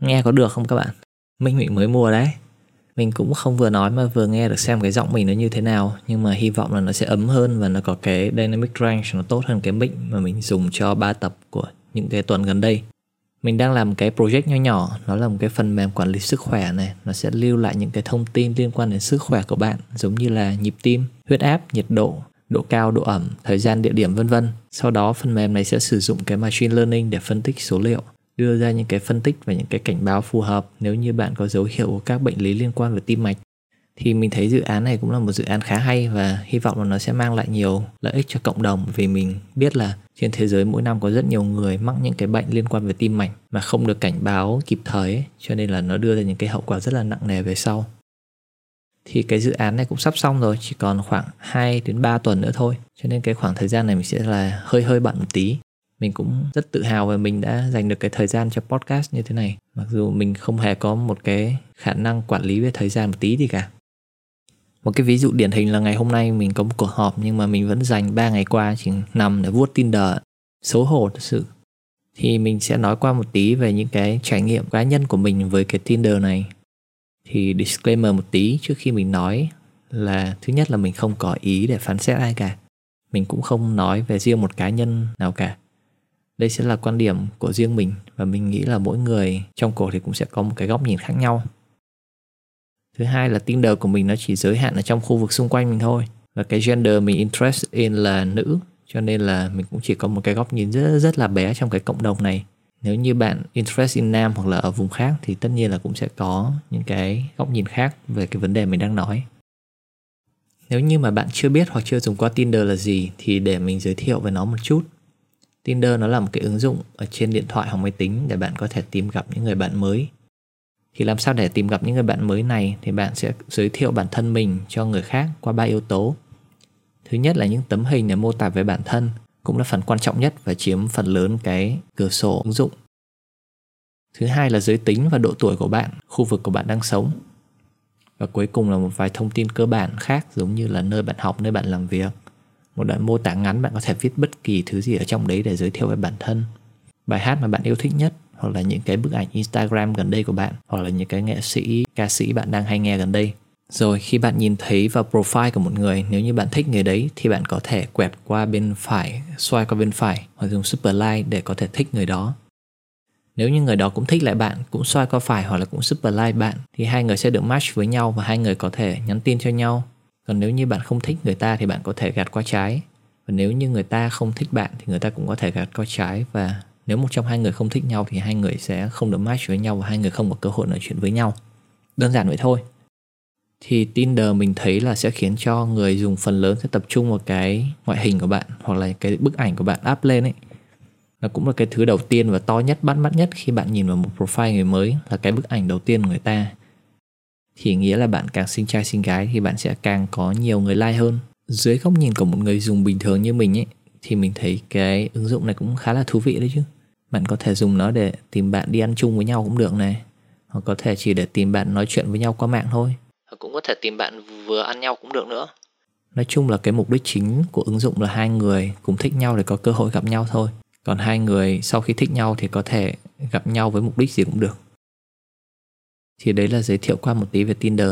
Nghe có được không các bạn? Minh mình mới mua đấy. Mình cũng không vừa nói mà vừa nghe được xem cái giọng mình nó như thế nào, Nhưng mà hy vọng là nó sẽ ấm hơn và nó có cái dynamic range nó tốt hơn cái mic mà mình dùng cho ba tập của những cái tuần gần đây. Mình đang làm cái project nho nhỏ, nó là một cái phần mềm quản lý sức khỏe này. Nó sẽ lưu lại những cái thông tin liên quan đến sức khỏe của bạn, giống như là nhịp tim, huyết áp, nhiệt độ độ cao, độ ẩm, thời gian, địa điểm, vân vân. Sau đó, phần mềm này sẽ sử dụng cái machine learning để phân tích số liệu đưa ra những cái phân tích và những cái cảnh báo phù hợp nếu như bạn có dấu hiệu của các bệnh lý liên quan về tim mạch. Thì mình thấy dự án này cũng là một dự án khá hay và hy vọng là nó sẽ mang lại nhiều lợi ích cho cộng đồng vì mình biết là trên thế giới mỗi năm có rất nhiều người mắc những cái bệnh liên quan về tim mạch mà không được cảnh báo kịp thời ấy, cho nên là nó đưa ra những cái hậu quả rất là nặng nề về sau. Thì cái dự án này cũng sắp xong rồi chỉ còn khoảng 2 đến 3 tuần nữa thôi cho nên cái khoảng thời gian này mình sẽ là hơi hơi bận một tí mình cũng rất tự hào về mình đã dành được cái thời gian cho podcast như thế này. Mặc dù mình không hề có một cái khả năng quản lý về thời gian một tí gì cả. Một cái ví dụ điển hình là ngày hôm nay mình có một cuộc họp nhưng mà mình vẫn dành 3 ngày qua chỉ nằm để vuốt Tinder. Xấu hổ thật sự. Thì mình sẽ nói qua một tí về những cái trải nghiệm cá nhân của mình với cái Tinder này. Thì disclaimer một tí trước khi mình nói là thứ nhất là mình không có ý để phán xét ai cả. Mình cũng không nói về riêng một cá nhân nào cả đây sẽ là quan điểm của riêng mình và mình nghĩ là mỗi người trong cổ thì cũng sẽ có một cái góc nhìn khác nhau. Thứ hai là Tinder của mình nó chỉ giới hạn ở trong khu vực xung quanh mình thôi và cái gender mình interest in là nữ, cho nên là mình cũng chỉ có một cái góc nhìn rất rất là bé trong cái cộng đồng này. Nếu như bạn interest in nam hoặc là ở vùng khác thì tất nhiên là cũng sẽ có những cái góc nhìn khác về cái vấn đề mình đang nói. Nếu như mà bạn chưa biết hoặc chưa dùng qua Tinder là gì thì để mình giới thiệu về nó một chút. Tinder nó là một cái ứng dụng ở trên điện thoại hoặc máy tính để bạn có thể tìm gặp những người bạn mới. Thì làm sao để tìm gặp những người bạn mới này thì bạn sẽ giới thiệu bản thân mình cho người khác qua ba yếu tố. Thứ nhất là những tấm hình để mô tả về bản thân cũng là phần quan trọng nhất và chiếm phần lớn cái cửa sổ ứng dụng. Thứ hai là giới tính và độ tuổi của bạn, khu vực của bạn đang sống. Và cuối cùng là một vài thông tin cơ bản khác giống như là nơi bạn học, nơi bạn làm việc một đoạn mô tả ngắn bạn có thể viết bất kỳ thứ gì ở trong đấy để giới thiệu về bản thân. Bài hát mà bạn yêu thích nhất, hoặc là những cái bức ảnh Instagram gần đây của bạn, hoặc là những cái nghệ sĩ, ca sĩ bạn đang hay nghe gần đây. Rồi, khi bạn nhìn thấy vào profile của một người, nếu như bạn thích người đấy, thì bạn có thể quẹt qua bên phải xoay qua bên phải, hoặc dùng super like để có thể thích người đó. Nếu như người đó cũng thích lại bạn, cũng xoay qua phải hoặc là cũng super like bạn, thì hai người sẽ được match với nhau và hai người có thể nhắn tin cho nhau còn nếu như bạn không thích người ta thì bạn có thể gạt qua trái. Và nếu như người ta không thích bạn thì người ta cũng có thể gạt qua trái. Và nếu một trong hai người không thích nhau thì hai người sẽ không được match với nhau và hai người không có cơ hội nói chuyện với nhau. Đơn giản vậy thôi. Thì Tinder mình thấy là sẽ khiến cho người dùng phần lớn sẽ tập trung vào cái ngoại hình của bạn hoặc là cái bức ảnh của bạn up lên ấy. Nó cũng là cái thứ đầu tiên và to nhất, bắt mắt nhất khi bạn nhìn vào một profile người mới là cái bức ảnh đầu tiên của người ta thì nghĩa là bạn càng sinh trai sinh gái thì bạn sẽ càng có nhiều người like hơn. Dưới góc nhìn của một người dùng bình thường như mình ấy thì mình thấy cái ứng dụng này cũng khá là thú vị đấy chứ. Bạn có thể dùng nó để tìm bạn đi ăn chung với nhau cũng được này. Hoặc có thể chỉ để tìm bạn nói chuyện với nhau qua mạng thôi. Hoặc cũng có thể tìm bạn vừa ăn nhau cũng được nữa. Nói chung là cái mục đích chính của ứng dụng là hai người cùng thích nhau để có cơ hội gặp nhau thôi. Còn hai người sau khi thích nhau thì có thể gặp nhau với mục đích gì cũng được thì đấy là giới thiệu qua một tí về Tinder.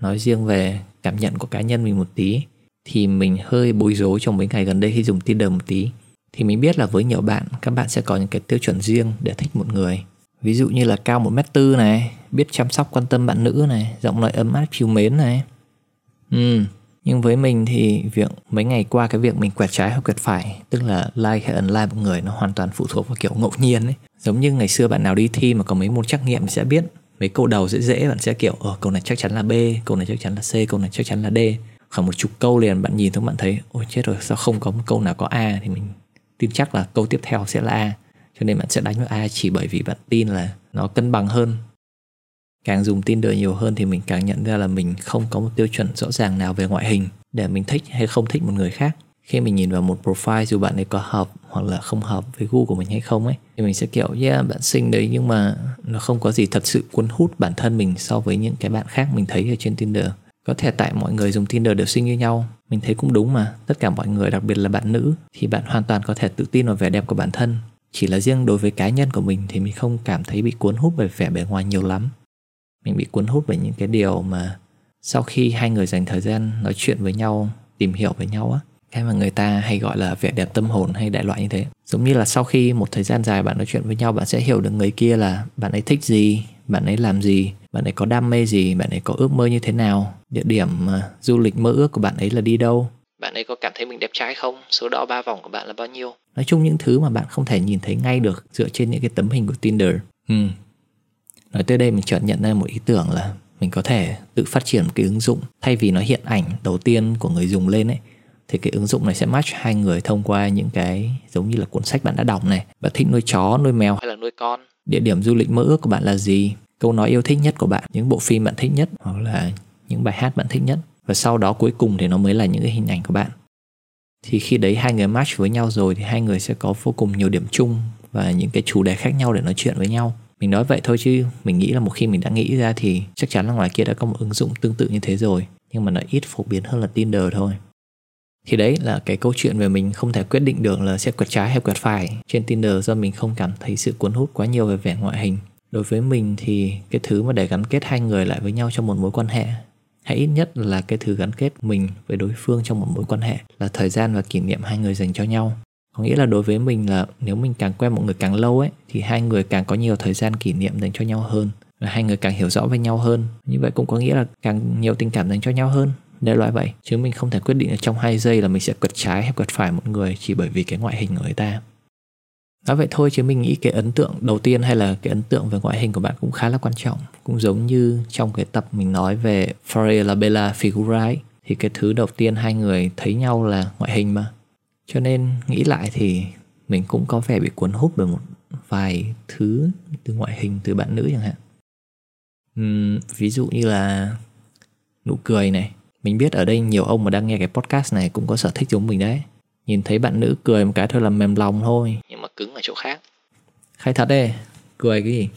Nói riêng về cảm nhận của cá nhân mình một tí, thì mình hơi bối rối trong mấy ngày gần đây khi dùng Tinder một tí. Thì mình biết là với nhiều bạn, các bạn sẽ có những cái tiêu chuẩn riêng để thích một người. Ví dụ như là cao một mét tư này, biết chăm sóc, quan tâm bạn nữ này, giọng nói ấm áp, chiều mến này. Ừ nhưng với mình thì việc mấy ngày qua cái việc mình quẹt trái hoặc quẹt phải, tức là like hay unlike một người, nó hoàn toàn phụ thuộc vào kiểu ngẫu nhiên ấy. Giống như ngày xưa bạn nào đi thi mà có mấy môn trắc nghiệm sẽ biết mấy câu đầu dễ dễ, bạn sẽ kiểu ờ câu này chắc chắn là b, câu này chắc chắn là c, câu này chắc chắn là d. Khoảng một chục câu liền, bạn nhìn thôi bạn thấy, ôi, chết rồi, sao không có một câu nào có a? Thì mình tin chắc là câu tiếp theo sẽ là A. Cho nên bạn sẽ đánh vào A chỉ bởi vì bạn tin là nó cân bằng hơn. Càng dùng Tinder nhiều hơn thì mình càng nhận ra là mình không có một tiêu chuẩn rõ ràng nào về ngoại hình để mình thích hay không thích một người khác khi mình nhìn vào một profile dù bạn ấy có hợp hoặc là không hợp với gu của mình hay không ấy, thì mình sẽ kiểu, yeah, bạn xinh đấy, nhưng mà nó không có gì thật sự cuốn hút bản thân mình so với những cái bạn khác mình thấy ở trên Tinder. Có thể tại mọi người dùng Tinder đều xinh như nhau, Mình thấy cũng đúng mà. Tất cả mọi người, đặc biệt là bạn nữ, Thì bạn hoàn toàn có thể tự tin vào vẻ đẹp của bản thân. Chỉ là riêng đối với cá nhân của mình thì mình không cảm thấy bị cuốn hút bởi vẻ bề ngoài nhiều lắm. Mình bị cuốn hút bởi những cái điều mà sau khi hai người dành thời gian nói chuyện với nhau, tìm hiểu với nhau á cái mà người ta hay gọi là vẻ đẹp tâm hồn hay đại loại như thế. Giống như là sau khi một thời gian dài bạn nói chuyện với nhau bạn sẽ hiểu được người kia là bạn ấy thích gì bạn ấy làm gì bạn ấy có đam mê gì bạn ấy có ước mơ như thế nào địa điểm uh, du lịch mơ ước của bạn ấy là đi đâu. Bạn ấy có cảm thấy mình đẹp trai không? Số đo ba vòng của bạn là bao nhiêu? Nói chung những thứ mà bạn không thể nhìn thấy ngay được dựa trên những cái tấm hình của tinder. Ừ. nói tới đây mình chợt nhận ra một ý tưởng là mình có thể tự phát triển một cái ứng dụng thay vì nó hiện ảnh đầu tiên của người dùng lên ấy thì cái ứng dụng này sẽ match hai người thông qua những cái giống như là cuốn sách bạn đã đọc này. Bạn thích nuôi chó nuôi mèo. Hay là nuôi con. Địa điểm du lịch mơ ước của bạn là gì? Câu nói yêu thích nhất của bạn những bộ phim bạn thích nhất hoặc là những bài hát bạn thích nhất. Và sau đó cuối cùng thì nó mới là những cái hình ảnh của bạn. Thì khi đấy hai người match với nhau rồi thì hai người sẽ có vô cùng nhiều điểm chung và những cái chủ đề khác nhau để nói chuyện với nhau. Mình nói vậy thôi chứ mình nghĩ là một khi mình đã nghĩ ra thì chắc chắn là ngoài kia đã có một ứng dụng tương tự như thế rồi. Nhưng mà nó ít phổ biến hơn là Tinder thôi thì đấy là cái câu chuyện về mình không thể quyết định được là sẽ quẹt trái hay quẹt phải. Trên Tinder do mình không cảm thấy sự cuốn hút quá nhiều về vẻ ngoại hình. Đối với mình thì cái thứ mà để gắn kết hai người lại với nhau trong một mối quan hệ, hay ít nhất là cái thứ gắn kết mình với đối phương trong một mối quan hệ, là thời gian và kỷ niệm hai người dành cho nhau. Có nghĩa là đối với mình là nếu mình càng quen một người càng lâu ấy, thì hai người càng có nhiều thời gian kỷ niệm dành cho nhau hơn, và hai người càng hiểu rõ về nhau hơn. Như vậy cũng có nghĩa là càng nhiều tình cảm dành cho nhau hơn đại loại vậy. Chứ mình không thể quyết định trong hai giây là mình sẽ quật trái hay quật phải một người chỉ bởi vì cái ngoại hình của người ta. Nói vậy thôi chứ mình nghĩ cái ấn tượng đầu tiên hay là cái ấn tượng về ngoại hình của bạn cũng khá là quan trọng. Cũng giống như trong cái tập mình nói về Fare la Bella Figura ấy, thì cái thứ đầu tiên hai người thấy nhau là ngoại hình mà. Cho nên nghĩ lại thì mình cũng có vẻ bị cuốn hút bởi một vài thứ từ ngoại hình từ bạn nữ chẳng hạn. Uhm, ví dụ như là nụ cười này mình biết ở đây nhiều ông mà đang nghe cái podcast này cũng có sở thích giống mình đấy. Nhìn thấy bạn nữ cười một cái thôi là mềm lòng thôi. Nhưng mà cứng ở chỗ khác. Khai thật đấy cười cái gì?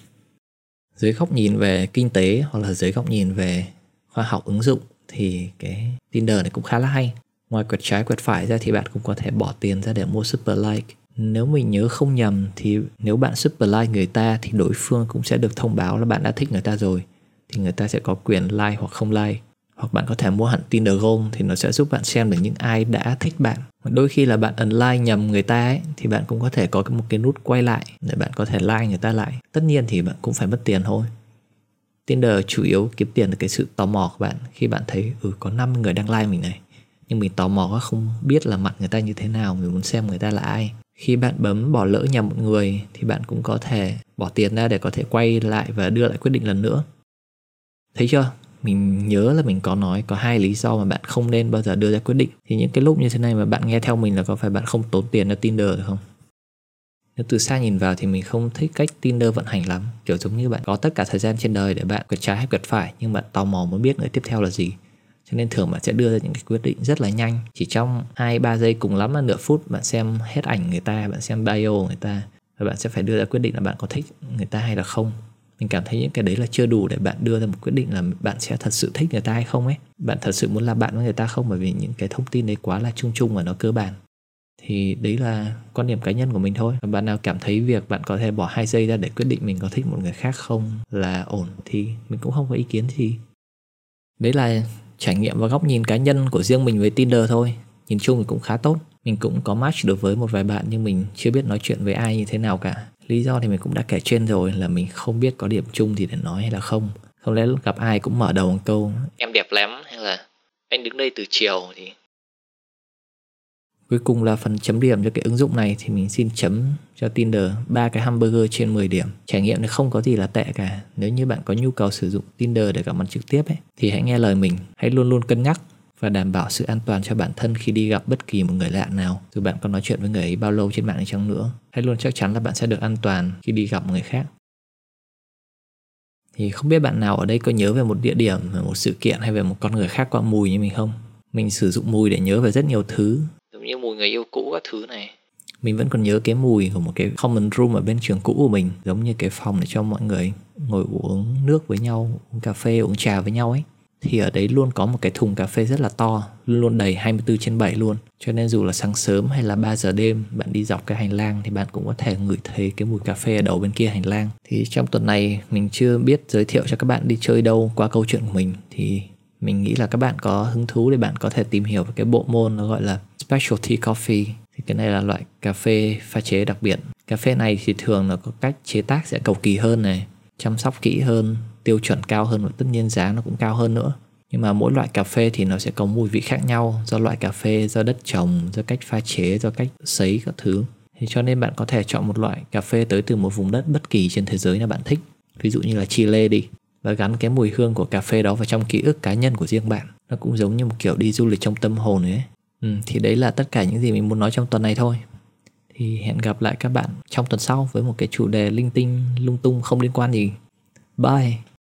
Dưới góc nhìn về kinh tế hoặc là dưới góc nhìn về khoa học ứng dụng thì cái Tinder này cũng khá là hay. Ngoài quẹt trái quẹt phải ra thì bạn cũng có thể bỏ tiền ra để mua super like. Nếu mình nhớ không nhầm thì nếu bạn super like người ta thì đối phương cũng sẽ được thông báo là bạn đã thích người ta rồi. Thì người ta sẽ có quyền like hoặc không like hoặc bạn có thể mua hẳn Tinder Gold thì nó sẽ giúp bạn xem được những ai đã thích bạn. Đôi khi là bạn ấn like nhầm người ta ấy, thì bạn cũng có thể có một cái nút quay lại để bạn có thể like người ta lại. Tất nhiên thì bạn cũng phải mất tiền thôi. Tinder chủ yếu kiếm tiền từ cái sự tò mò của bạn khi bạn thấy ừ có 5 người đang like mình này. Nhưng mình tò mò quá, không biết là mặt người ta như thế nào, mình muốn xem người ta là ai. Khi bạn bấm bỏ lỡ nhầm một người thì bạn cũng có thể bỏ tiền ra để có thể quay lại và đưa lại quyết định lần nữa. Thấy chưa? Mình nhớ là mình có nói, có hai lý do mà bạn không nên bao giờ đưa ra quyết định. Thì những cái lúc như thế này mà bạn nghe theo mình là có phải bạn không tốn tiền cho Tinder được không? Nếu từ xa nhìn vào thì mình không thích cách Tinder vận hành lắm. Kiểu giống như bạn có tất cả thời gian trên đời để bạn quẹt trái hay quẹt phải, nhưng bạn tò mò muốn biết người tiếp theo là gì. Cho nên thường bạn sẽ đưa ra những cái quyết định rất là nhanh. Chỉ trong hai, ba giây cùng lắm là nửa phút, bạn xem hết ảnh người ta, bạn xem bio người ta. Và bạn sẽ phải đưa ra quyết định là bạn có thích người ta hay là không mình cảm thấy những cái đấy là chưa đủ để bạn đưa ra một quyết định là bạn sẽ thật sự thích người ta hay không ấy. Bạn thật sự muốn làm bạn với người ta không? Bởi vì những cái thông tin đấy quá là chung chung và nó cơ bản. Thì đấy là quan điểm cá nhân của mình thôi. Bạn nào cảm thấy việc bạn có thể bỏ hai giây ra để quyết định mình có thích một người khác không là ổn thì mình cũng không có ý kiến gì. Đấy là trải nghiệm và góc nhìn cá nhân của riêng mình với Tinder thôi. Nhìn chung thì cũng khá tốt. Mình cũng có match được với một vài bạn nhưng mình chưa biết nói chuyện với ai như thế nào cả lý do thì mình cũng đã kể trên rồi là mình không biết có điểm chung gì để nói hay là không không lẽ gặp ai cũng mở đầu một câu em đẹp lắm hay là anh đứng đây từ chiều thì cuối cùng là phần chấm điểm cho cái ứng dụng này thì mình xin chấm cho Tinder ba cái hamburger trên 10 điểm. Trải nghiệm này không có gì là tệ cả. Nếu như bạn có nhu cầu sử dụng Tinder để gặp mặt trực tiếp ấy thì hãy nghe lời mình, hãy luôn luôn cân nhắc và đảm bảo sự an toàn cho bản thân khi đi gặp bất kỳ một người lạ nào. Dù bạn có nói chuyện với người ấy bao lâu trên mạng đi chăng nữa hãy luôn chắc chắn là bạn sẽ được an toàn khi đi gặp người khác. Thì không biết bạn nào ở đây có nhớ về một địa điểm về một sự kiện hay về một con người khác qua mùi như mình không? Mình sử dụng mùi để nhớ về rất nhiều thứ. Giống như mùi người yêu cũ các thứ này. Mình vẫn còn nhớ cái mùi của một cái common room ở bên trường cũ của mình giống như cái phòng để cho mọi người ngồi uống nước với nhau uống cà phê uống trà với nhau ấy thì ở đấy luôn có một cái thùng cà phê rất là to, luôn luôn đầy 24 trên 7 luôn. Cho nên dù là sáng sớm hay là 3 giờ đêm bạn đi dọc cái hành lang thì bạn cũng có thể ngửi thấy cái mùi cà phê ở đầu bên kia hành lang. Thì trong tuần này mình chưa biết giới thiệu cho các bạn đi chơi đâu qua câu chuyện của mình thì mình nghĩ là các bạn có hứng thú để bạn có thể tìm hiểu về cái bộ môn nó gọi là specialty coffee thì cái này là loại cà phê pha chế đặc biệt cà phê này thì thường là có cách chế tác sẽ cầu kỳ hơn này chăm sóc kỹ hơn tiêu chuẩn cao hơn và tất nhiên giá nó cũng cao hơn nữa. Nhưng mà mỗi loại cà phê thì nó sẽ có mùi vị khác nhau do loại cà phê do đất trồng do cách pha chế do cách sấy các thứ. Thì cho nên bạn có thể chọn một loại cà phê tới từ một vùng đất bất kỳ trên thế giới nào bạn thích. Ví dụ như là Chile đi và gắn cái mùi hương của cà phê đó vào trong ký ức cá nhân của riêng bạn. Nó cũng giống như một kiểu đi du lịch trong tâm hồn ấy. Ừ, thì đấy là tất cả những gì mình muốn nói trong tuần này thôi. Thì hẹn gặp lại các bạn trong tuần sau với một cái chủ đề linh tinh lung tung không liên quan gì. Bye!